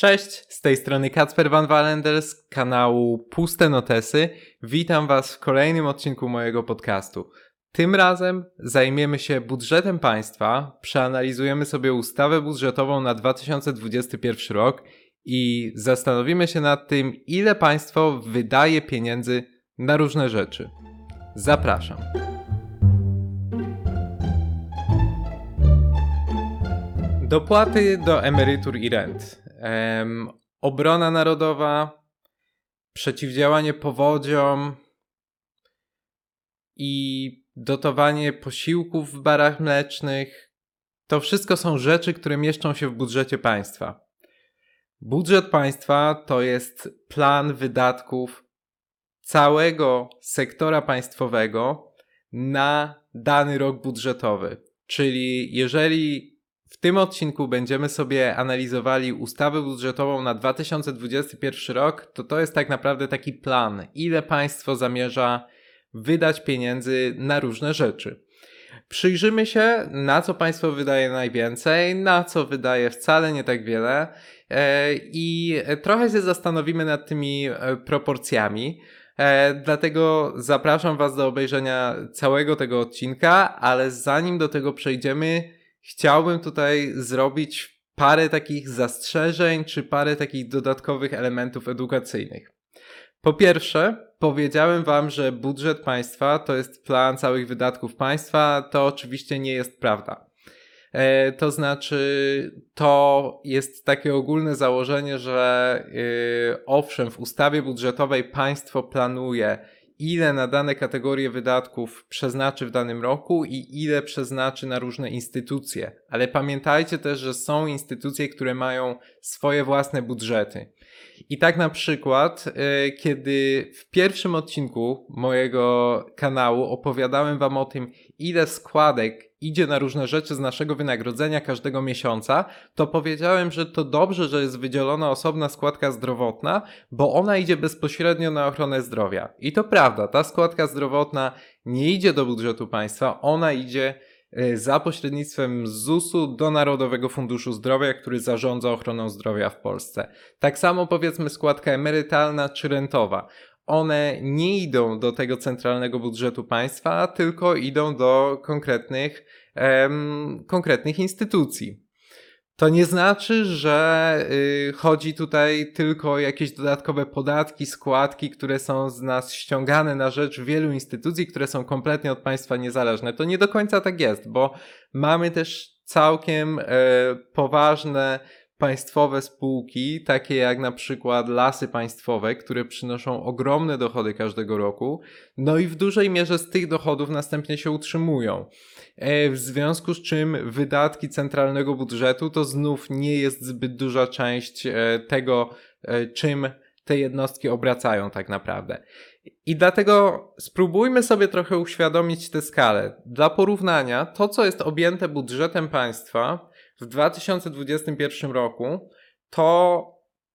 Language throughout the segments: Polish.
Cześć, z tej strony Kacper Van Walender z kanału Puste Notesy. Witam Was w kolejnym odcinku mojego podcastu. Tym razem zajmiemy się budżetem państwa, przeanalizujemy sobie ustawę budżetową na 2021 rok i zastanowimy się nad tym, ile państwo wydaje pieniędzy na różne rzeczy. Zapraszam. Dopłaty do emerytur i rent. Em, obrona narodowa, przeciwdziałanie powodziom i dotowanie posiłków w barach mlecznych. To wszystko są rzeczy, które mieszczą się w budżecie państwa. Budżet państwa to jest plan wydatków całego sektora państwowego na dany rok budżetowy. Czyli jeżeli w tym odcinku będziemy sobie analizowali ustawę budżetową na 2021 rok, to to jest tak naprawdę taki plan, ile państwo zamierza wydać pieniędzy na różne rzeczy. Przyjrzymy się, na co państwo wydaje najwięcej, na co wydaje wcale nie tak wiele e, i trochę się zastanowimy nad tymi e, proporcjami. E, dlatego zapraszam Was do obejrzenia całego tego odcinka, ale zanim do tego przejdziemy, chciałbym tutaj zrobić parę takich zastrzeżeń, czy parę takich dodatkowych elementów edukacyjnych. Po pierwsze, powiedziałem Wam, że budżet państwa to jest plan całych wydatków państwa. To oczywiście nie jest prawda. E, to znaczy, to jest takie ogólne założenie, że yy, owszem, w ustawie budżetowej państwo planuje, ile na dane kategorie wydatków przeznaczy w danym roku i ile przeznaczy na różne instytucje. Ale pamiętajcie też, że są instytucje, które mają swoje własne budżety. I tak na przykład, yy, kiedy w pierwszym odcinku mojego kanału opowiadałem Wam o tym, ile składek idzie na różne rzeczy z naszego wynagrodzenia każdego miesiąca, to powiedziałem, że to dobrze, że jest wydzielona osobna składka zdrowotna, bo ona idzie bezpośrednio na ochronę zdrowia. I to prawda, ta składka zdrowotna nie idzie do budżetu państwa, ona idzie y, za pośrednictwem ZUS-u do Narodowego Funduszu Zdrowia, który zarządza ochroną zdrowia w Polsce. Tak samo powiedzmy składka emerytalna czy rentowa one nie idą do tego centralnego budżetu państwa, tylko idą do konkretnych, em, konkretnych instytucji. To nie znaczy, że y, chodzi tutaj tylko o jakieś dodatkowe podatki, składki, które są z nas ściągane na rzecz wielu instytucji, które są kompletnie od państwa niezależne. To nie do końca tak jest, bo mamy też całkiem y, poważne państwowe spółki, takie jak na przykład lasy państwowe, które przynoszą ogromne dochody każdego roku, no i w dużej mierze z tych dochodów następnie się utrzymują. E, w związku z czym wydatki centralnego budżetu to znów nie jest zbyt duża część e, tego, e, czym te jednostki obracają tak naprawdę. I dlatego spróbujmy sobie trochę uświadomić tę skalę. Dla porównania, to co jest objęte budżetem państwa, w 2021 roku, to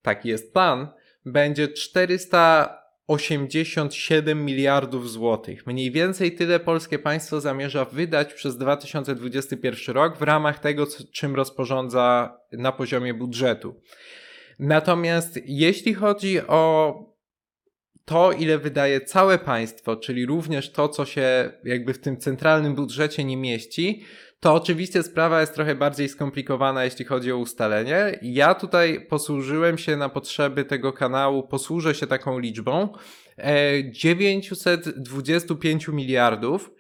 taki jest plan, będzie 487 miliardów złotych. Mniej więcej tyle polskie państwo zamierza wydać przez 2021 rok w ramach tego, czym rozporządza na poziomie budżetu. Natomiast jeśli chodzi o to, ile wydaje całe państwo, czyli również to, co się jakby w tym centralnym budżecie nie mieści, to oczywiście sprawa jest trochę bardziej skomplikowana, jeśli chodzi o ustalenie. Ja tutaj posłużyłem się na potrzeby tego kanału, posłużę się taką liczbą. 925 e, miliardów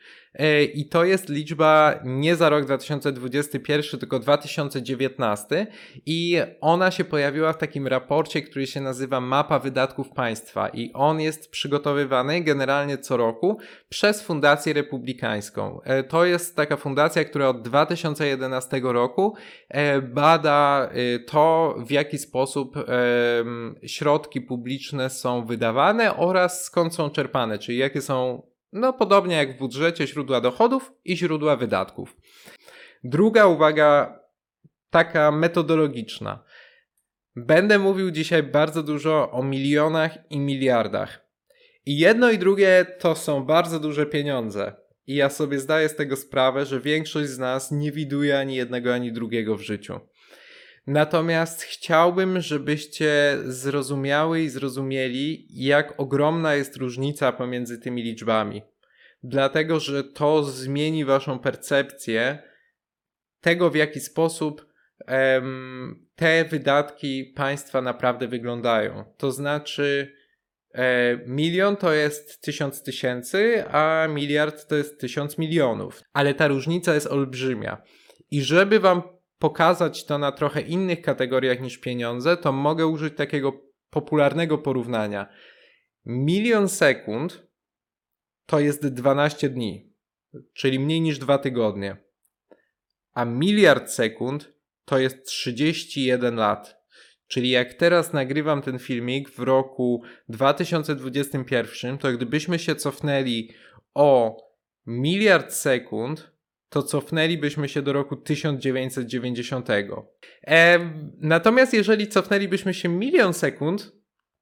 I to jest liczba nie za rok 2021, tylko 2019. I ona się pojawiła w takim raporcie, który się nazywa Mapa Wydatków Państwa. I on jest przygotowywany generalnie co roku przez Fundację Republikańską. E, to jest taka fundacja, która od 2011 roku e, bada to, w jaki sposób środki publiczne są wydawane oraz skąd są czerpane, czyli jakie są no, podobnie jak w budżecie, źródła dochodów i źródła wydatków. Druga uwaga, taka metodologiczna. Będę mówił dzisiaj bardzo dużo o milionach i miliardach. I jedno i drugie to są bardzo duże pieniądze. I ja sobie zdaję z tego sprawę, że większość z nas nie widuje ani jednego, ani drugiego w życiu. Natomiast chciałbym, żebyście zrozumiały i zrozumieli, jak ogromna jest różnica pomiędzy tymi liczbami. Dlatego, że to zmieni waszą percepcję tego, w jaki sposób em, te wydatki państwa naprawdę wyglądają. To znaczy, e, milion to jest tysiąc tysięcy, a miliard to jest tysiąc milionów. Ale ta różnica jest olbrzymia. I żeby wam pokazać to na trochę innych kategoriach niż pieniądze, to mogę użyć takiego popularnego porównania. Milion sekund to jest 12 dni, czyli mniej niż dwa tygodnie. A miliard sekund to jest 31 lat. Czyli jak teraz nagrywam ten filmik w roku 2021, to gdybyśmy się cofnęli o miliard sekund, to cofnęlibyśmy się do roku 1990. E, natomiast jeżeli cofnęlibyśmy się milion sekund,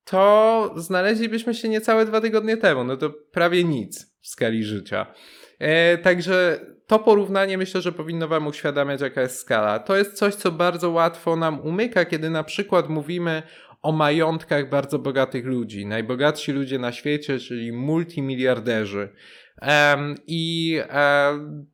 to znaleźlibyśmy się niecałe dwa tygodnie temu. No to prawie nic w skali życia. E, także to porównanie myślę, że powinno Wam uświadamiać, jaka jest skala. To jest coś, co bardzo łatwo nam umyka, kiedy na przykład mówimy o majątkach bardzo bogatych ludzi. Najbogatsi ludzie na świecie, czyli multimiliarderzy. I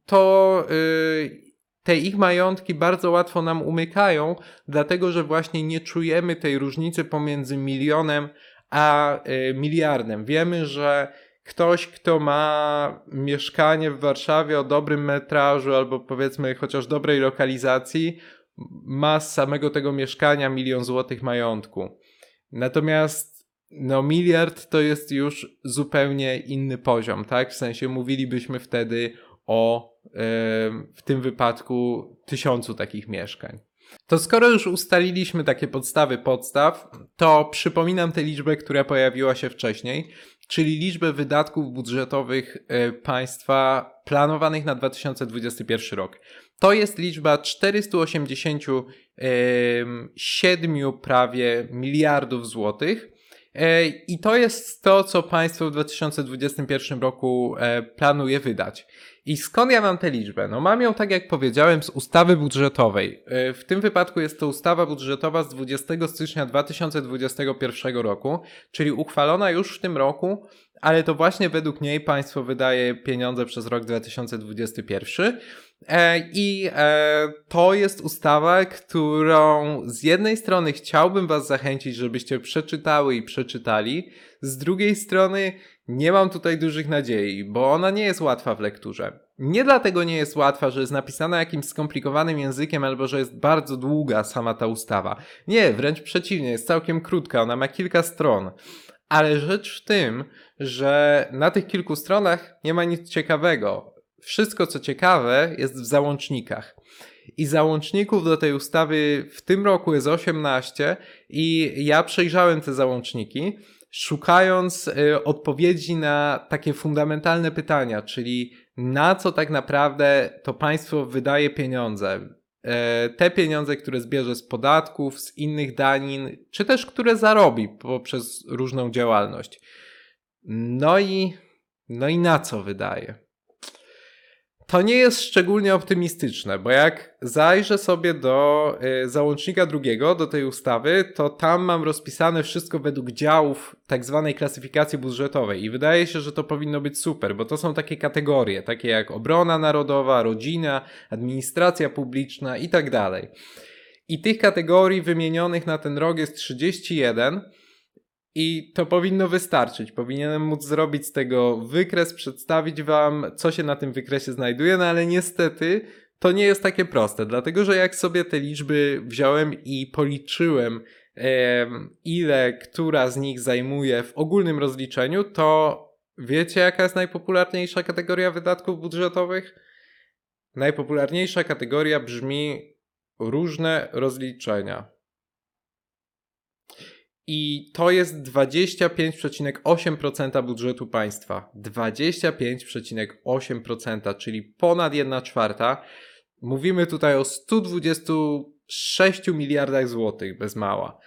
to y, te ich majątki bardzo łatwo nam umykają, dlatego że właśnie nie czujemy tej różnicy pomiędzy milionem a y, miliardem. Wiemy, że ktoś, kto ma mieszkanie w Warszawie o dobrym metrażu albo powiedzmy chociaż dobrej lokalizacji, ma z samego tego mieszkania milion złotych majątku. Natomiast no miliard to jest już zupełnie inny poziom, tak? W sensie mówilibyśmy wtedy o yy, w tym wypadku tysiącu takich mieszkań. To skoro już ustaliliśmy takie podstawy podstaw, to przypominam tę liczbę, która pojawiła się wcześniej, czyli liczbę wydatków budżetowych yy, państwa planowanych na 2021 rok. To jest liczba 487 prawie miliardów złotych E, I to jest to, co państwo w 2021 roku e, planuje wydać. I skąd ja mam tę liczbę? No mam ją, tak jak powiedziałem, z ustawy budżetowej. E, w tym wypadku jest to ustawa budżetowa z 20 stycznia 2021 roku, czyli uchwalona już w tym roku, ale to właśnie według niej państwo wydaje pieniądze przez rok 2021. I to jest ustawa, którą z jednej strony chciałbym Was zachęcić, żebyście przeczytały i przeczytali, z drugiej strony nie mam tutaj dużych nadziei, bo ona nie jest łatwa w lekturze. Nie dlatego nie jest łatwa, że jest napisana jakimś skomplikowanym językiem albo że jest bardzo długa sama ta ustawa. Nie, wręcz przeciwnie, jest całkiem krótka, ona ma kilka stron. Ale rzecz w tym, że na tych kilku stronach nie ma nic ciekawego. Wszystko, co ciekawe, jest w załącznikach. I załączników do tej ustawy w tym roku jest 18 i ja przejrzałem te załączniki, szukając y, odpowiedzi na takie fundamentalne pytania, czyli na co tak naprawdę to państwo wydaje pieniądze. E, te pieniądze, które zbierze z podatków, z innych danin, czy też które zarobi poprzez różną działalność. No i, no i na co wydaje? To nie jest szczególnie optymistyczne, bo jak zajrzę sobie do y, załącznika drugiego, do tej ustawy, to tam mam rozpisane wszystko według działów tak zwanej klasyfikacji budżetowej i wydaje się, że to powinno być super, bo to są takie kategorie, takie jak obrona narodowa, rodzina, administracja publiczna i tak dalej. I tych kategorii wymienionych na ten rok jest 31, i to powinno wystarczyć. Powinienem móc zrobić z tego wykres, przedstawić Wam, co się na tym wykresie znajduje, no ale niestety to nie jest takie proste, dlatego że jak sobie te liczby wziąłem i policzyłem, ile która z nich zajmuje w ogólnym rozliczeniu, to wiecie, jaka jest najpopularniejsza kategoria wydatków budżetowych? Najpopularniejsza kategoria brzmi różne rozliczenia. I to jest 25,8% budżetu państwa. 25,8%, czyli ponad 1 czwarta. Mówimy tutaj o 126 miliardach złotych bez mała.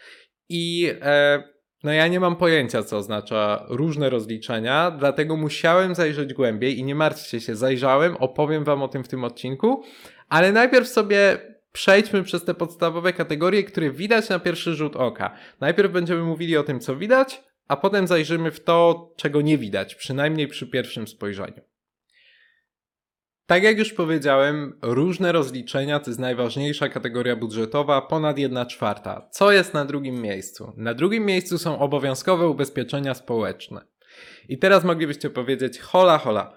I e, no ja nie mam pojęcia, co oznacza różne rozliczenia, dlatego musiałem zajrzeć głębiej i nie martwcie się, zajrzałem, opowiem wam o tym w tym odcinku, ale najpierw sobie Przejdźmy przez te podstawowe kategorie, które widać na pierwszy rzut oka. Najpierw będziemy mówili o tym, co widać, a potem zajrzymy w to, czego nie widać, przynajmniej przy pierwszym spojrzeniu. Tak jak już powiedziałem, różne rozliczenia to jest najważniejsza kategoria budżetowa, ponad 1 czwarta. Co jest na drugim miejscu? Na drugim miejscu są obowiązkowe ubezpieczenia społeczne. I teraz moglibyście powiedzieć, hola, hola.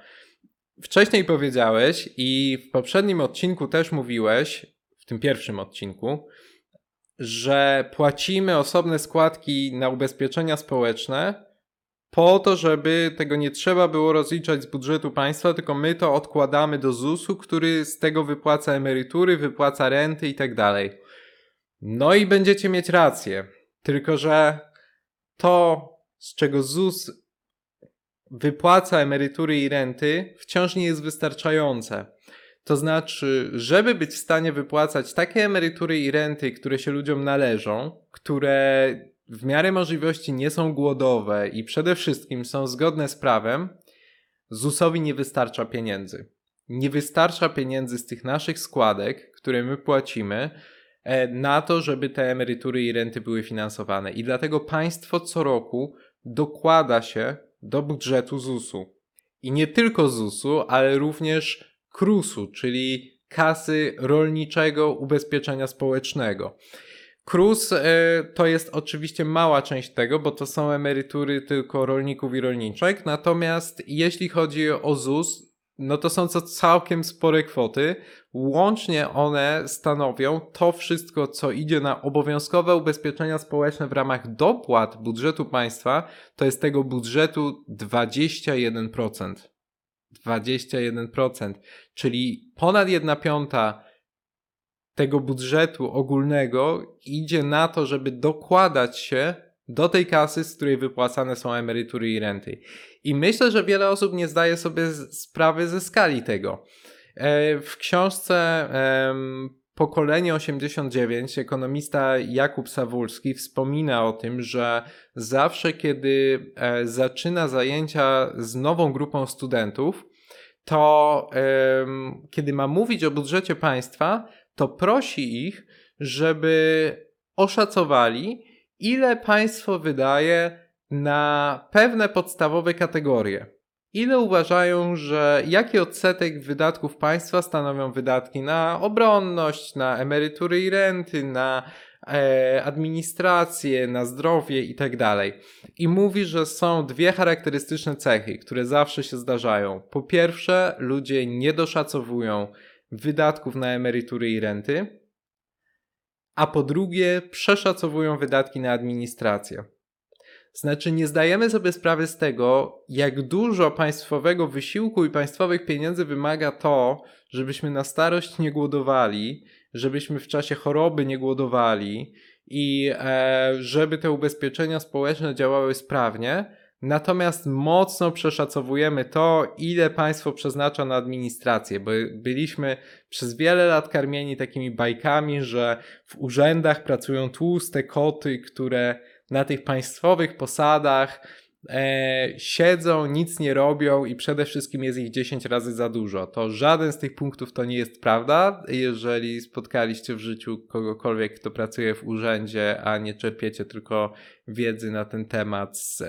Wcześniej powiedziałeś i w poprzednim odcinku też mówiłeś, w tym pierwszym odcinku, że płacimy osobne składki na ubezpieczenia społeczne po to, żeby tego nie trzeba było rozliczać z budżetu państwa, tylko my to odkładamy do ZUS-u, który z tego wypłaca emerytury, wypłaca renty i tak dalej. No i będziecie mieć rację. Tylko, że to, z czego ZUS wypłaca emerytury i renty, wciąż nie jest wystarczające. To znaczy, żeby być w stanie wypłacać takie emerytury i renty, które się ludziom należą, które w miarę możliwości nie są głodowe i przede wszystkim są zgodne z prawem, ZUS-owi nie wystarcza pieniędzy. Nie wystarcza pieniędzy z tych naszych składek, które my płacimy, e, na to, żeby te emerytury i renty były finansowane. I dlatego państwo co roku dokłada się do budżetu ZUS-u. I nie tylko ZUS-u, ale również KRUS-u, czyli Kasy Rolniczego Ubezpieczenia Społecznego. KRUS y, to jest oczywiście mała część tego, bo to są emerytury tylko rolników i rolniczek. Natomiast jeśli chodzi o ZUS, no to są to całkiem spore kwoty. Łącznie one stanowią to wszystko, co idzie na obowiązkowe ubezpieczenia społeczne w ramach dopłat budżetu państwa, to jest tego budżetu 21%. 21%, czyli ponad 1 piąta tego budżetu ogólnego idzie na to, żeby dokładać się do tej kasy, z której wypłacane są emerytury i renty. I myślę, że wiele osób nie zdaje sobie sprawy ze skali tego. E, w książce Pokolenie 89 ekonomista Jakub Sawulski wspomina o tym, że zawsze kiedy e, zaczyna zajęcia z nową grupą studentów, to kiedy ma mówić o budżecie państwa, to prosi ich, żeby oszacowali, ile państwo wydaje na pewne podstawowe kategorie. Ile uważają, że jaki odsetek wydatków państwa stanowią wydatki na obronność, na emerytury i renty, na e, administrację, na zdrowie itd. Tak I mówi, że są dwie charakterystyczne cechy, które zawsze się zdarzają. Po pierwsze, ludzie nie doszacowują wydatków na emerytury i renty, a po drugie przeszacowują wydatki na administrację. Znaczy, nie zdajemy sobie sprawy z tego, jak dużo państwowego wysiłku i państwowych pieniędzy wymaga to, żebyśmy na starość nie głodowali, żebyśmy w czasie choroby nie głodowali i e, żeby te ubezpieczenia społeczne działały sprawnie, Natomiast mocno przeszacowujemy to, ile państwo przeznacza na administrację, bo byliśmy przez wiele lat karmieni takimi bajkami, że w urzędach pracują tłuste koty, które na tych państwowych posadach e, siedzą, nic nie robią i przede wszystkim jest ich 10 razy za dużo. To żaden z tych punktów to nie jest prawda. Jeżeli spotkaliście w życiu kogokolwiek, kto pracuje w urzędzie, a nie czerpiecie tylko wiedzy na ten temat z e,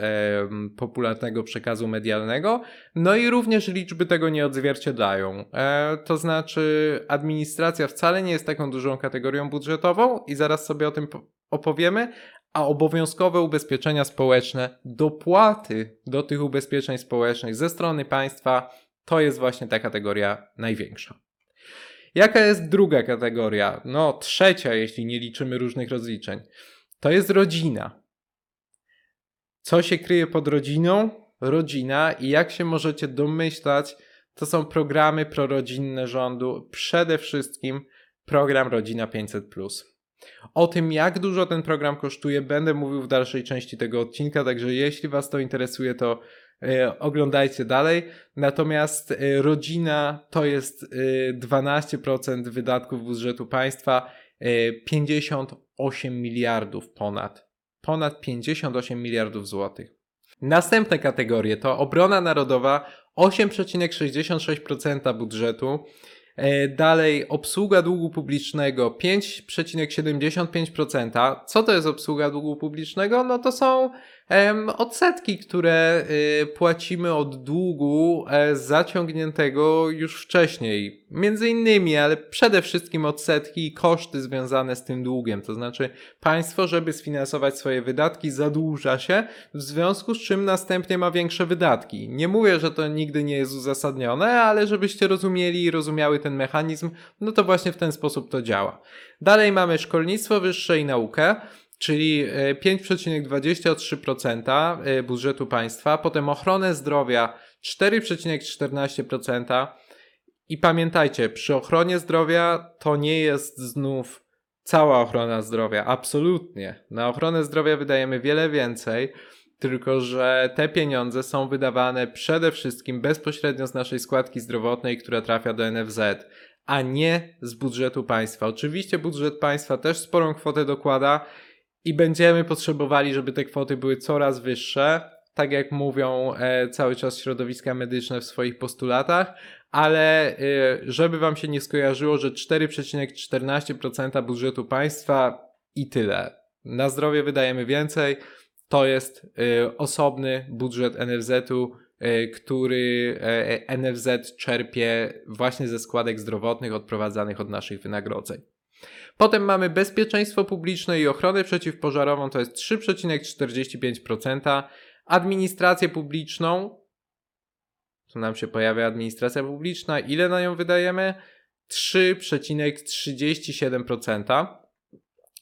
popularnego przekazu medialnego, no i również liczby tego nie odzwierciedlają. E, to znaczy, administracja wcale nie jest taką dużą kategorią budżetową i zaraz sobie o tym opowiemy, a obowiązkowe ubezpieczenia społeczne, dopłaty do tych ubezpieczeń społecznych ze strony państwa, to jest właśnie ta kategoria największa. Jaka jest druga kategoria? No, trzecia, jeśli nie liczymy różnych rozliczeń. To jest rodzina. Co się kryje pod rodziną? Rodzina i jak się możecie domyślać, to są programy prorodzinne rządu, przede wszystkim program Rodzina 500. O tym, jak dużo ten program kosztuje, będę mówił w dalszej części tego odcinka, także jeśli Was to interesuje, to e, oglądajcie dalej. Natomiast e, rodzina to jest e, 12% wydatków budżetu państwa, 58 e, miliardów ponad. Ponad 58 miliardów złotych. Następne kategorie to obrona narodowa 8,66% budżetu, E, Dalej, obsługa długu publicznego 5,75%. Co to jest obsługa długu publicznego? No to są odsetki, które y, płacimy od długu e, zaciągniętego już wcześniej. Między innymi, ale przede wszystkim odsetki i koszty związane z tym długiem. To znaczy, państwo, żeby sfinansować swoje wydatki, zadłuża się, w związku z czym następnie ma większe wydatki. Nie mówię, że to nigdy nie jest uzasadnione, ale żebyście rozumieli i rozumiały ten mechanizm, no to właśnie w ten sposób to działa. Dalej mamy szkolnictwo wyższe i naukę, czyli e, 5,23% e, budżetu państwa, potem ochronę zdrowia 4,14%. I pamiętajcie, przy ochronie zdrowia to nie jest znów cała ochrona zdrowia, absolutnie. Na ochronę zdrowia wydajemy wiele więcej, tylko że te pieniądze są wydawane przede wszystkim bezpośrednio z naszej składki zdrowotnej, która trafia do NFZ, a nie z budżetu państwa. Oczywiście budżet państwa też sporą kwotę dokłada i będziemy potrzebowali, żeby te kwoty były coraz wyższe, tak jak mówią e, cały czas środowiska medyczne w swoich postulatach, ale e, żeby wam się nie skojarzyło, że 4,14% budżetu państwa i tyle. Na zdrowie wydajemy więcej. To jest e, osobny budżet NFZ-u, e, który e, NFZ czerpie właśnie ze składek zdrowotnych odprowadzanych od naszych wynagrodzeń. Potem mamy bezpieczeństwo publiczne i ochronę przeciwpożarową, to jest 3,45%. Administrację publiczną, tu nam się pojawia administracja publiczna, ile na nią wydajemy? 3,37%.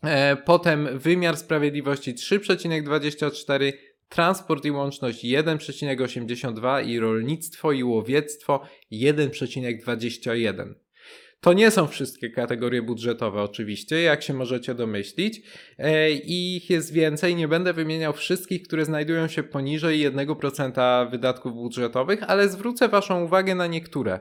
E, Potem wymiar sprawiedliwości 3,24%, transport i łączność 1,82% i rolnictwo i łowiectwo 1,21%. To nie są wszystkie kategorie budżetowe, oczywiście, jak się możecie domyślić. E, ich jest więcej. Nie będę wymieniał wszystkich, które znajdują się poniżej 1% wydatków budżetowych, ale zwrócę Waszą uwagę na niektóre.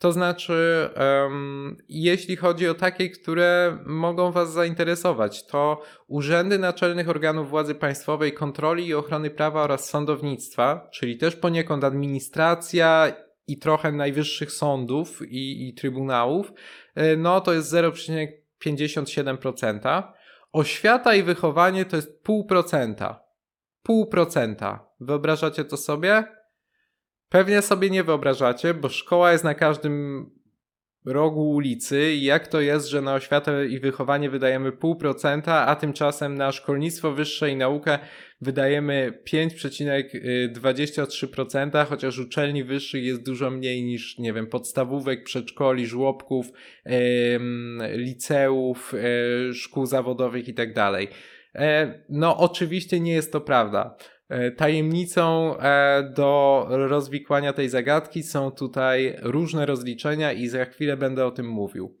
To znaczy, um, jeśli chodzi o takie, które mogą Was zainteresować, to urzędy naczelnych organów władzy państwowej, kontroli i ochrony prawa oraz sądownictwa, czyli też poniekąd administracja i trochę najwyższych sądów i, i trybunałów, e, no to jest 0,57%. Oświata i wychowanie to jest 0,5%. 0,5%. Wyobrażacie to sobie? Pewnie sobie nie wyobrażacie, bo szkoła jest na każdym rogu ulicy i jak to jest, że na oświatę i wychowanie wydajemy 0,5%, a tymczasem na szkolnictwo wyższe i naukę wydajemy 5,23%, chociaż uczelni wyższych jest dużo mniej niż, nie wiem, podstawówek, przedszkoli, żłobków, liceów, e, szkół zawodowych i tak. E, No, oczywiście nie jest to prawda. E, Tajemnicą e, do rozwikłania tej zagadki są tutaj różne rozliczenia i za chwilę będę o tym mówił.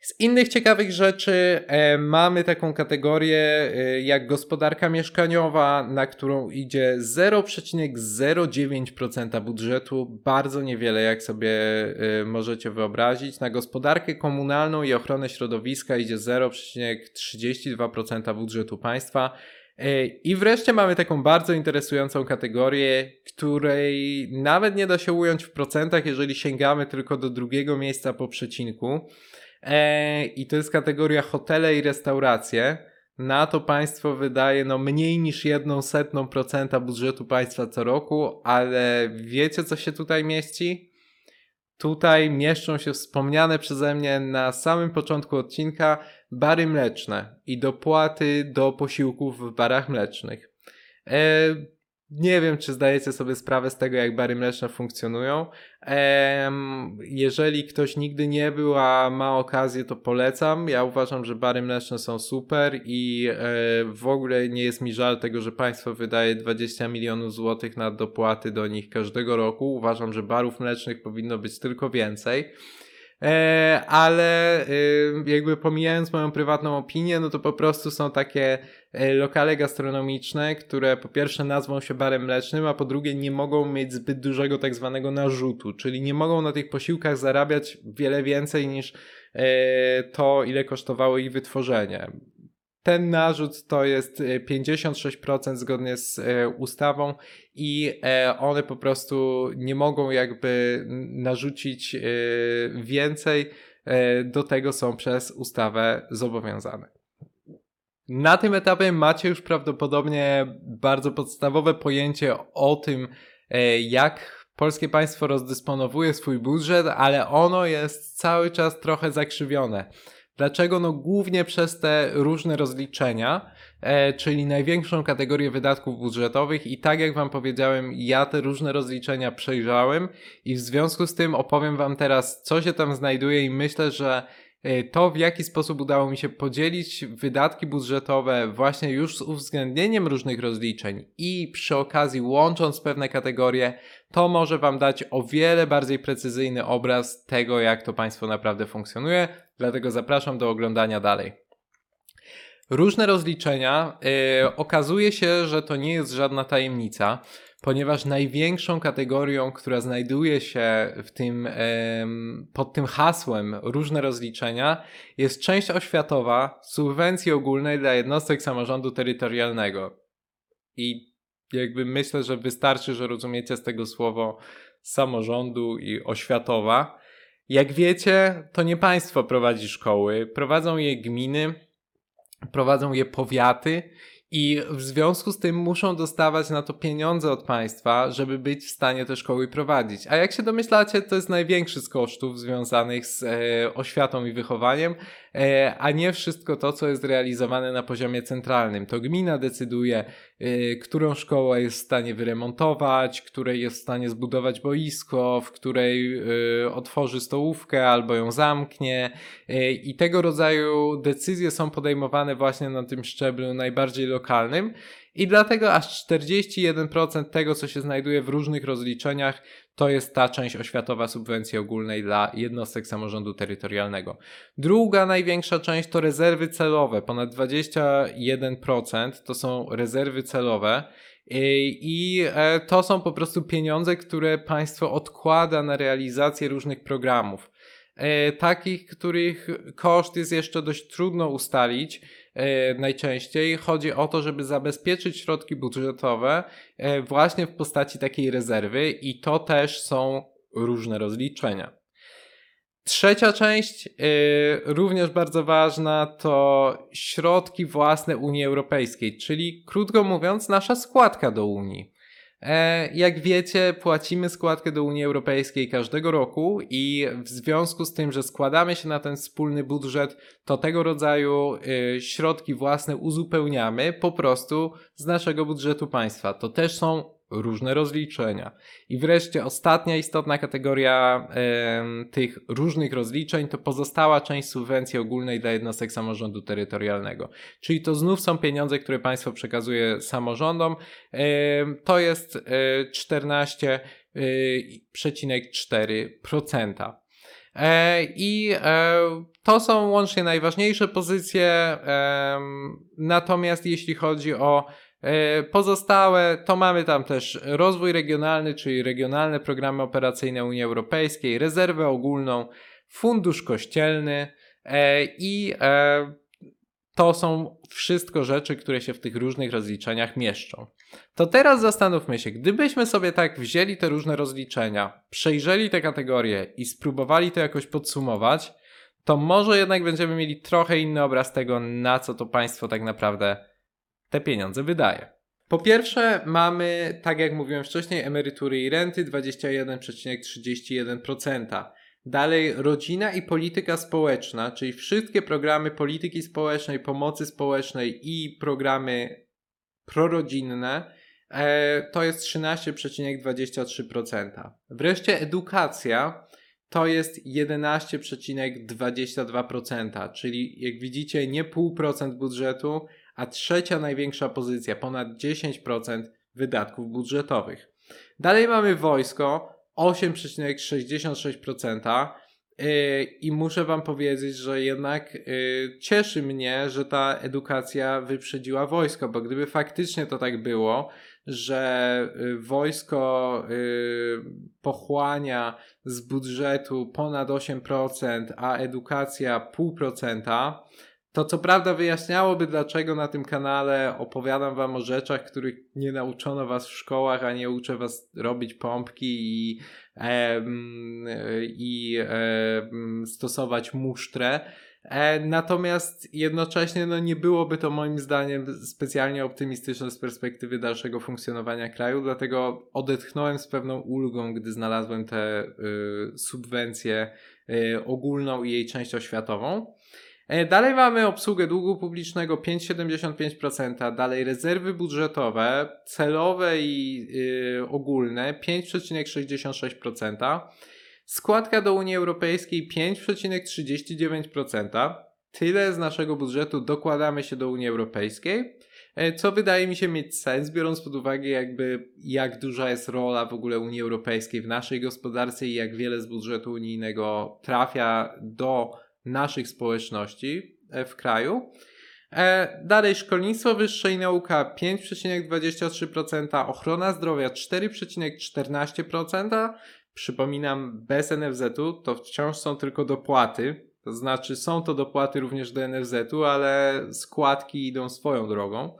Z innych ciekawych rzeczy e, mamy taką kategorię jak gospodarka mieszkaniowa, na którą idzie 0,09% budżetu, bardzo niewiele, jak sobie możecie wyobrazić. Na gospodarkę komunalną i ochronę środowiska idzie 0,32% budżetu państwa. E, I wreszcie mamy taką bardzo interesującą kategorię, której nawet nie da się ująć w procentach, jeżeli sięgamy tylko do drugiego miejsca po przecinku. E, I to jest kategoria hotele i restauracje. Na to państwo wydaje no mniej niż jedną setną procenta budżetu państwa co roku, ale wiecie co się tutaj mieści? Tutaj mieszczą się wspomniane przeze mnie na samym początku odcinka bary mleczne i dopłaty do posiłków w barach mlecznych. Nie wiem, czy zdajecie sobie sprawę z tego, jak bary mleczne funkcjonują. Jeżeli ktoś nigdy nie był, a ma okazję, to polecam. Ja uważam, że bary mleczne są super i e, w ogóle nie jest mi żal tego, że państwo wydaje 20 milionów złotych na dopłaty do nich każdego roku. Uważam, że barów mlecznych powinno być tylko więcej. E, ale e, jakby pomijając moją prywatną opinię, no to po prostu są takie e, lokale gastronomiczne, które po pierwsze nazwą się barem mlecznym, a po drugie nie mogą mieć zbyt dużego tak zwanego narzutu, czyli nie mogą na tych posiłkach zarabiać wiele więcej niż e, to, ile kosztowało ich wytworzenie. Ten narzut to jest 56% zgodnie z ustawą i one po prostu nie mogą jakby narzucić więcej, do tego są przez ustawę zobowiązane. Na tym etapie macie już prawdopodobnie bardzo podstawowe pojęcie o tym, e, jak polskie państwo rozdysponowuje swój budżet, ale ono jest cały czas trochę zakrzywione. Dlaczego? No głównie przez te różne rozliczenia, e, czyli największą kategorię wydatków budżetowych i tak jak wam powiedziałem, ja te różne rozliczenia przejrzałem i w związku z tym opowiem wam teraz, co się tam znajduje i myślę, że E, to, w jaki sposób udało mi się podzielić wydatki budżetowe właśnie już z uwzględnieniem różnych rozliczeń i przy okazji łącząc pewne kategorie, to może Wam dać o wiele bardziej precyzyjny obraz tego, jak to państwo naprawdę funkcjonuje. Dlatego zapraszam do oglądania dalej. Różne rozliczenia. Yy, okazuje się, że to nie jest żadna tajemnica ponieważ największą kategorią, która znajduje się w tym, pod tym hasłem różne rozliczenia, jest część oświatowa subwencji ogólnej dla jednostek samorządu terytorialnego. I jakby myślę, że wystarczy, że rozumiecie z tego słowo samorządu i oświatowa. Jak wiecie, to nie państwo prowadzi szkoły, prowadzą je gminy, prowadzą je powiaty i w związku z tym muszą dostawać na to pieniądze od państwa, żeby być w stanie te szkoły prowadzić. A jak się domyślacie, to jest największy z kosztów związanych z e, oświatą i wychowaniem, a nie wszystko to, co jest realizowane na poziomie centralnym. To gmina decyduje, e, którą szkołę jest w stanie wyremontować, której jest w stanie zbudować boisko, w której e, otworzy stołówkę albo ją zamknie. E, I tego rodzaju decyzje są podejmowane właśnie na tym szczeblu najbardziej lokalnym i dlatego aż 41% tego, co się znajduje w różnych rozliczeniach, to jest ta część oświatowa subwencji ogólnej dla jednostek samorządu terytorialnego. Druga największa część to rezerwy celowe, ponad 21% to są rezerwy celowe. I e, to są po prostu pieniądze, które państwo odkłada na realizację różnych programów. E, takich, których koszt jest jeszcze dość trudno ustalić, najczęściej chodzi o to, żeby zabezpieczyć środki budżetowe e, właśnie w postaci takiej rezerwy i to też są różne rozliczenia. Trzecia część, e, również bardzo ważna, to środki własne Unii Europejskiej, czyli krótko mówiąc, nasza składka do Unii. E, jak wiecie, płacimy składkę do Unii Europejskiej każdego roku i w związku z tym, że składamy się na ten wspólny budżet, to tego rodzaju y, środki własne uzupełniamy po prostu z naszego budżetu państwa. To też są różne rozliczenia. I wreszcie ostatnia istotna kategoria e, tych różnych rozliczeń to pozostała część subwencji ogólnej dla jednostek samorządu terytorialnego. Czyli to znów są pieniądze, które państwo przekazuje samorządom. E, to jest e, 14,4%. E, I e, to są łącznie najważniejsze pozycje. Natomiast jeśli chodzi o E, pozostałe to mamy tam też rozwój regionalny, czyli regionalne programy operacyjne Unii Europejskiej, rezerwę ogólną, fundusz kościelny e, i e, to są wszystko rzeczy, które się w tych różnych rozliczeniach mieszczą. To teraz zastanówmy się, gdybyśmy sobie tak wzięli te różne rozliczenia, przejrzeli te kategorie i spróbowali to jakoś podsumować, to może jednak będziemy mieli trochę inny obraz tego, na co to państwo tak naprawdę te pieniądze wydaje. Po pierwsze, mamy, tak jak mówiłem wcześniej, emerytury i renty 21,31%. Dalej, rodzina i polityka społeczna, czyli wszystkie programy polityki społecznej, pomocy społecznej i programy prorodzinne, e, to jest 13,23%. Wreszcie edukacja to jest 11,22%, czyli jak widzicie nie pół procent budżetu, a trzecia największa pozycja, ponad 10% wydatków budżetowych. Dalej mamy wojsko, 8,66%. Y, I muszę Wam powiedzieć, że jednak y, cieszy mnie, że ta edukacja wyprzedziła wojsko, bo gdyby faktycznie to tak było, że y, wojsko pochłania z budżetu ponad 8%, a edukacja 0,5%, To co prawda wyjaśniałoby, dlaczego na tym kanale opowiadam wam o rzeczach, których nie nauczono was w szkołach, a nie uczę was robić pompki i, em, i em, stosować musztrę. E, natomiast jednocześnie no, nie byłoby to moim zdaniem specjalnie optymistyczne z perspektywy dalszego funkcjonowania kraju, dlatego odetchnąłem z pewną ulgą, gdy znalazłem tę y, subwencję y, ogólną i jej część oświatową. E, Dalej mamy obsługę długu publicznego 5,75%, dalej rezerwy budżetowe, celowe i y, ogólne 5,66%, składka do Unii Europejskiej 5,39%. Tyle z naszego budżetu dokładamy się do Unii Europejskiej, e, co wydaje mi się mieć sens, biorąc pod uwagę jakby jak duża jest rola w ogóle Unii Europejskiej w naszej gospodarce i jak wiele z budżetu unijnego trafia do naszych społeczności e, w kraju. E, Dalej szkolnictwo wyższe i nauka 5,23%, ochrona zdrowia 4,14%. Przypominam, bez NFZ-u to wciąż są tylko dopłaty. To znaczy, są to dopłaty również do NFZ-u, ale składki idą swoją drogą.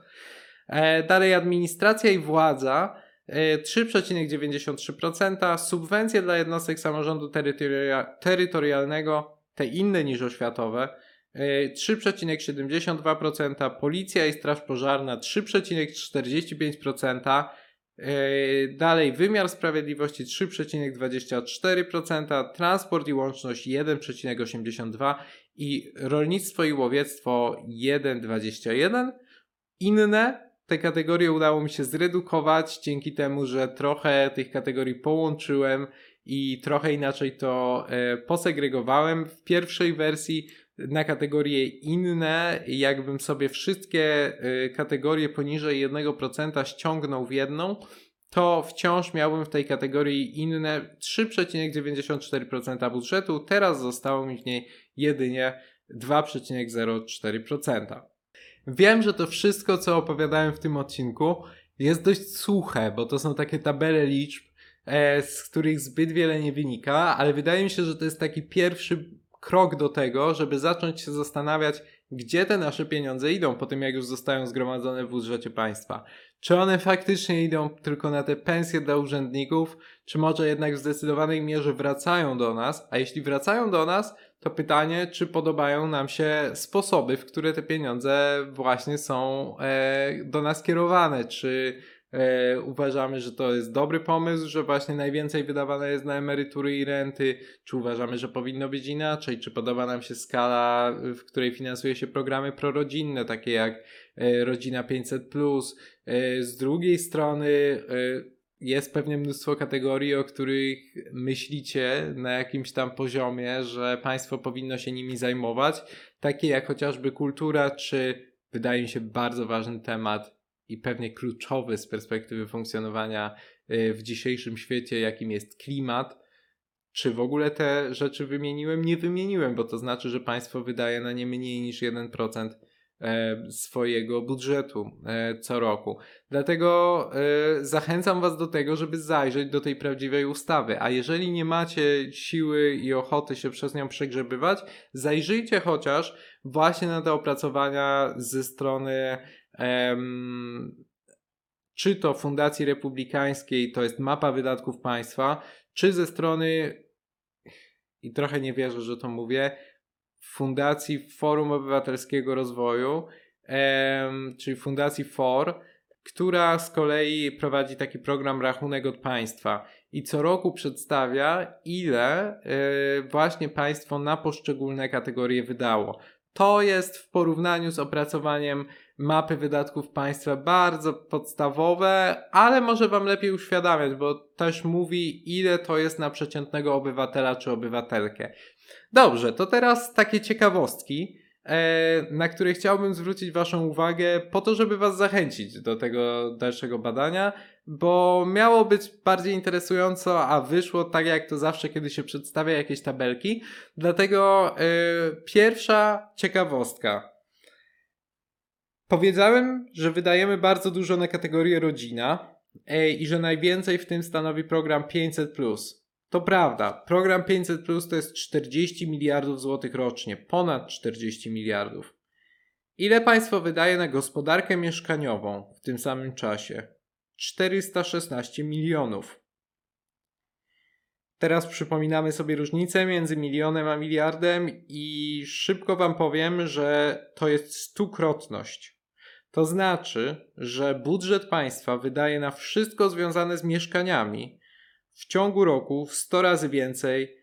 E, Dalej administracja i władza e, 3,93%, subwencje dla jednostek samorządu terytoria- terytorialnego, te inne niż oświatowe, e, 3,72%, policja i straż pożarna 3,45%, e, dalej wymiar sprawiedliwości 3,24%, transport i łączność 1,82% i rolnictwo i łowiectwo 1,21%. Inne te kategorie udało mi się zredukować dzięki temu, że trochę tych kategorii połączyłem i trochę inaczej to e, posegregowałem. W pierwszej wersji na kategorie inne, jakbym sobie wszystkie e, kategorie poniżej 1% ściągnął w jedną, to wciąż miałbym w tej kategorii inne 3,94% budżetu. Teraz zostało mi w niej jedynie 2,04%. Wiem, że to wszystko, co opowiadałem w tym odcinku, jest dość suche, bo to są takie tabele liczb, z których zbyt wiele nie wynika, ale wydaje mi się, że to jest taki pierwszy krok do tego, żeby zacząć się zastanawiać, gdzie te nasze pieniądze idą po tym, jak już zostają zgromadzone w budżecie państwa. Czy one faktycznie idą tylko na te pensje dla urzędników, czy może jednak w zdecydowanej mierze wracają do nas? A jeśli wracają do nas, to pytanie, czy podobają nam się sposoby, w które te pieniądze właśnie są e, do nas kierowane? Czy e, uważamy, że to jest dobry pomysł, że właśnie najwięcej wydawane jest na emerytury i renty? Czy uważamy, że powinno być inaczej? Czy podoba nam się skala, w której finansuje się programy prorodzinne, takie jak e, Rodzina 500? E, z drugiej strony, jest pewnie mnóstwo kategorii, o których myślicie na jakimś tam poziomie, że państwo powinno się nimi zajmować, takie jak chociażby kultura, czy wydaje mi się bardzo ważny temat i pewnie kluczowy z perspektywy funkcjonowania y, w dzisiejszym świecie, jakim jest klimat. Czy w ogóle te rzeczy wymieniłem? Nie wymieniłem, bo to znaczy, że państwo wydaje na nie mniej niż 1% e, swojego budżetu e, co roku. Dlatego e, zachęcam Was do tego, żeby zajrzeć do tej prawdziwej ustawy. A jeżeli nie macie siły i ochoty się przez nią przegrzebywać, zajrzyjcie chociaż właśnie na te opracowania ze strony czy to Fundacji Republikańskiej, to jest mapa wydatków państwa, czy ze strony, i trochę nie wierzę, że to mówię, Fundacji Forum Obywatelskiego Rozwoju, czyli Fundacji FOR, która z kolei prowadzi taki program Rachunek od Państwa i co roku przedstawia, ile y, właśnie państwo na poszczególne kategorie wydało. To jest w porównaniu z opracowaniem mapy wydatków państwa bardzo podstawowe, ale może Wam lepiej uświadamiać, bo też mówi, ile to jest na przeciętnego obywatela czy obywatelkę. Dobrze, to teraz takie ciekawostki, e, na które chciałbym zwrócić Waszą uwagę, po to, żeby Was zachęcić do tego dalszego badania, bo miało być bardziej interesująco, a wyszło tak, jak to zawsze, kiedy się przedstawia jakieś tabelki. Dlatego e, pierwsza ciekawostka. Powiedziałem, że wydajemy bardzo dużo na kategorię rodzina i że najwięcej w tym stanowi program 500. To prawda, program 500 to jest 40 miliardów złotych rocznie, ponad 40 miliardów. Ile państwo wydaje na gospodarkę mieszkaniową w tym samym czasie? 416 milionów. Teraz przypominamy sobie różnicę między milionem a miliardem i szybko wam powiem, że to jest stukrotność. To znaczy, że budżet państwa wydaje na wszystko związane z mieszkaniami w ciągu roku 100 razy więcej.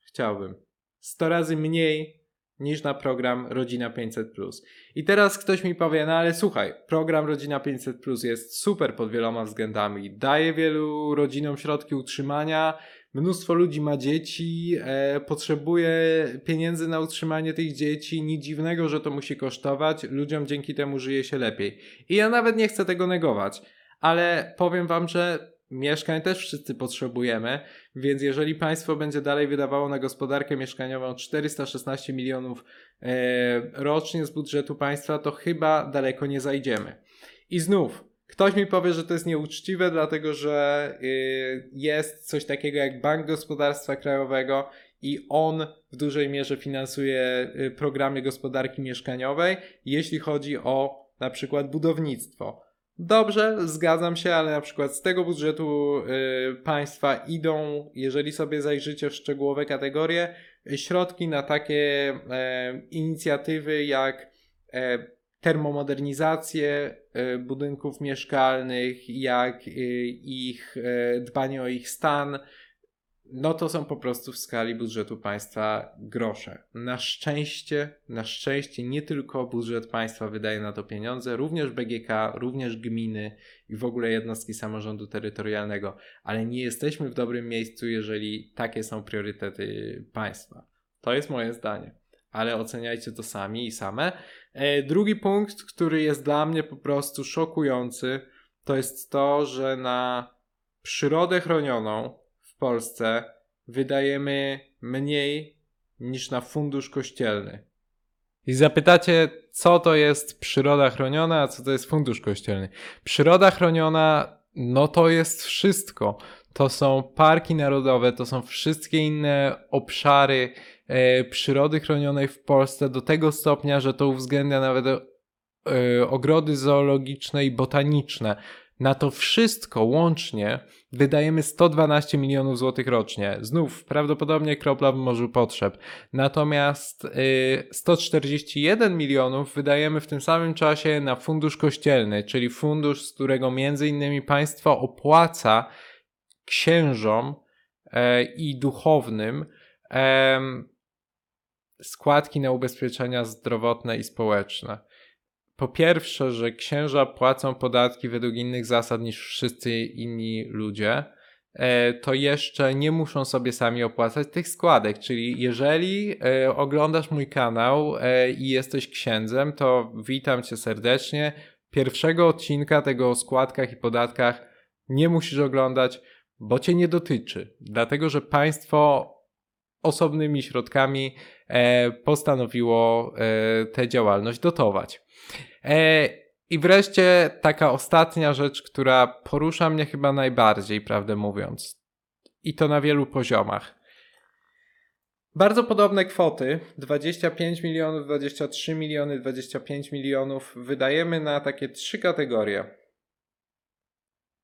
Chciałbym. 100 razy mniej niż na program Rodzina 500. I teraz ktoś mi powie, no ale słuchaj, program Rodzina 500 jest super pod wieloma względami. Daje wielu rodzinom środki utrzymania, mnóstwo ludzi ma dzieci, e, potrzebuje pieniędzy na utrzymanie tych dzieci. Nic dziwnego, że to musi kosztować. Ludziom dzięki temu żyje się lepiej. I ja nawet nie chcę tego negować, ale powiem wam, że Mieszkań też wszyscy potrzebujemy, więc jeżeli państwo będzie dalej wydawało na gospodarkę mieszkaniową 416 milionów e, rocznie z budżetu państwa, to chyba daleko nie zajdziemy. I znów, ktoś mi powie, że to jest nieuczciwe, dlatego że y, jest coś takiego jak Bank Gospodarstwa Krajowego i on w dużej mierze finansuje y, programy gospodarki mieszkaniowej, jeśli chodzi o na przykład budownictwo. Dobrze, zgadzam się, ale na przykład z tego budżetu y, państwa idą, jeżeli sobie zajrzycie w szczegółowe kategorie, środki na takie e, inicjatywy jak e, termomodernizację e, budynków mieszkalnych, jak ich dbanie o ich stan, no to są po prostu w skali budżetu państwa grosze. Na szczęście, na szczęście nie tylko budżet państwa wydaje na to pieniądze, również BGK, również gminy i w ogóle jednostki samorządu terytorialnego, ale nie jesteśmy w dobrym miejscu, jeżeli takie są priorytety państwa. To jest moje zdanie, ale oceniajcie to sami i same. E, drugi punkt, który jest dla mnie po prostu szokujący, to jest to, że na przyrodę chronioną Polsce wydajemy mniej niż na fundusz kościelny. I zapytacie, co to jest przyroda chroniona, a co to jest fundusz kościelny. Przyroda chroniona, no to jest wszystko. To są parki narodowe, to są wszystkie inne obszary przyrody chronionej w Polsce do tego stopnia, że to uwzględnia nawet e, ogrody zoologiczne i botaniczne. Na to wszystko łącznie wydajemy 112 milionów złotych rocznie. Znów prawdopodobnie kropla w morzu potrzeb. Natomiast y, 141 milionów wydajemy w tym samym czasie na fundusz kościelny, czyli fundusz, z którego między innymi państwo opłaca księżom e, i duchownym e, składki na ubezpieczenia zdrowotne i społeczne po pierwsze, że księża płacą podatki według innych zasad niż wszyscy inni ludzie, e, to jeszcze nie muszą sobie sami opłacać tych składek. Czyli jeżeli e, oglądasz mój kanał e, i jesteś księdzem, to witam cię serdecznie. Pierwszego odcinka tego o składkach i podatkach nie musisz oglądać, bo cię nie dotyczy. Dlatego, że państwo osobnymi środkami postanowiło tę działalność dotować. E, I wreszcie taka ostatnia rzecz, która porusza mnie chyba najbardziej, prawdę mówiąc. I to na wielu poziomach. Bardzo podobne kwoty 25 milionów, 23 miliony, 25 milionów wydajemy na takie trzy kategorie: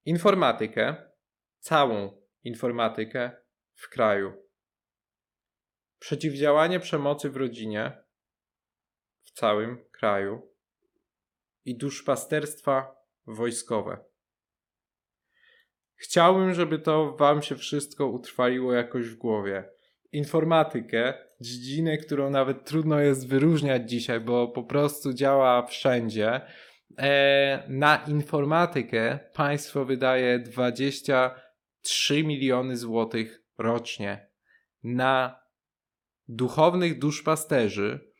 informatykę, całą informatykę w kraju, przeciwdziałanie przemocy w rodzinie w całym kraju i duszpasterstwa wojskowe. Chciałbym, żeby to Wam się wszystko utrwaliło jakoś w głowie. Informatykę, dziedzinę, którą nawet trudno jest wyróżniać dzisiaj, bo po prostu działa wszędzie. E, na informatykę państwo wydaje 23 miliony złotych rocznie. Na duchownych duszpasterzy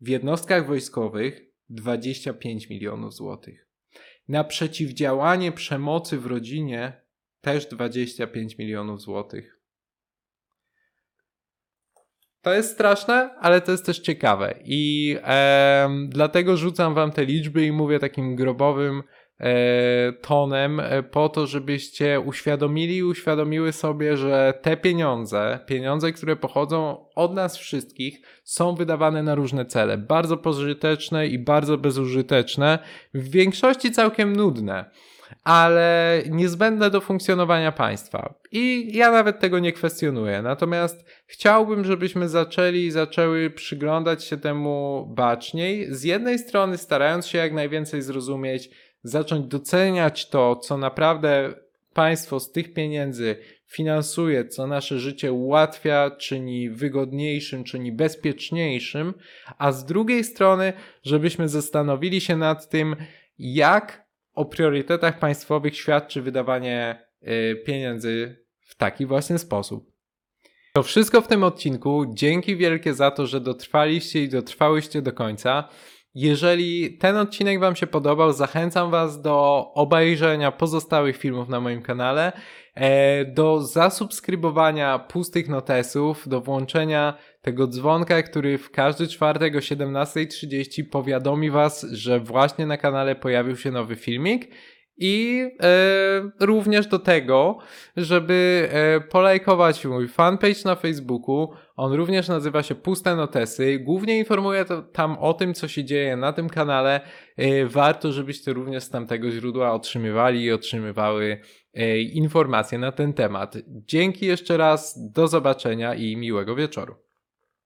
w jednostkach wojskowych 25 milionów złotych. Na przeciwdziałanie przemocy w rodzinie też 25 milionów złotych. To jest straszne, ale to jest też ciekawe. I e, dlatego rzucam wam te liczby i mówię takim grobowym tonem e, po to, żebyście uświadomili i uświadomiły sobie, że te pieniądze, pieniądze, które pochodzą od nas wszystkich, są wydawane na różne cele. Bardzo pożyteczne i bardzo bezużyteczne, w większości całkiem nudne ale niezbędne do funkcjonowania państwa. I ja nawet tego nie kwestionuję. Natomiast chciałbym, żebyśmy zaczęli zaczęły przyglądać się temu baczniej. Z jednej strony starając się jak najwięcej zrozumieć, zacząć doceniać to, co naprawdę państwo z tych pieniędzy finansuje, co nasze życie ułatwia, czyni wygodniejszym, czyni bezpieczniejszym, a z drugiej strony, żebyśmy zastanowili się nad tym, jak o priorytetach państwowych świadczy wydawanie y, pieniędzy w taki właśnie sposób. To wszystko w tym odcinku. Dzięki wielkie za to, że dotrwaliście i dotrwałyście do końca. Jeżeli ten odcinek Wam się podobał, zachęcam Was do obejrzenia pozostałych filmów na moim kanale, e, do zasubskrybowania pustych notesów, do włączenia tego dzwonka, który w każdy czwartek o 17.30 powiadomi Was, że właśnie na kanale pojawił się nowy filmik. I e, również do tego, żeby e, polajkować mój fanpage na Facebooku. On również nazywa się Puste Notesy. Głównie informuję to, tam o tym, co się dzieje na tym kanale. E, warto, żebyście również z tamtego źródła otrzymywali i otrzymywały e, informacje na ten temat. Dzięki jeszcze raz, do zobaczenia i miłego wieczoru.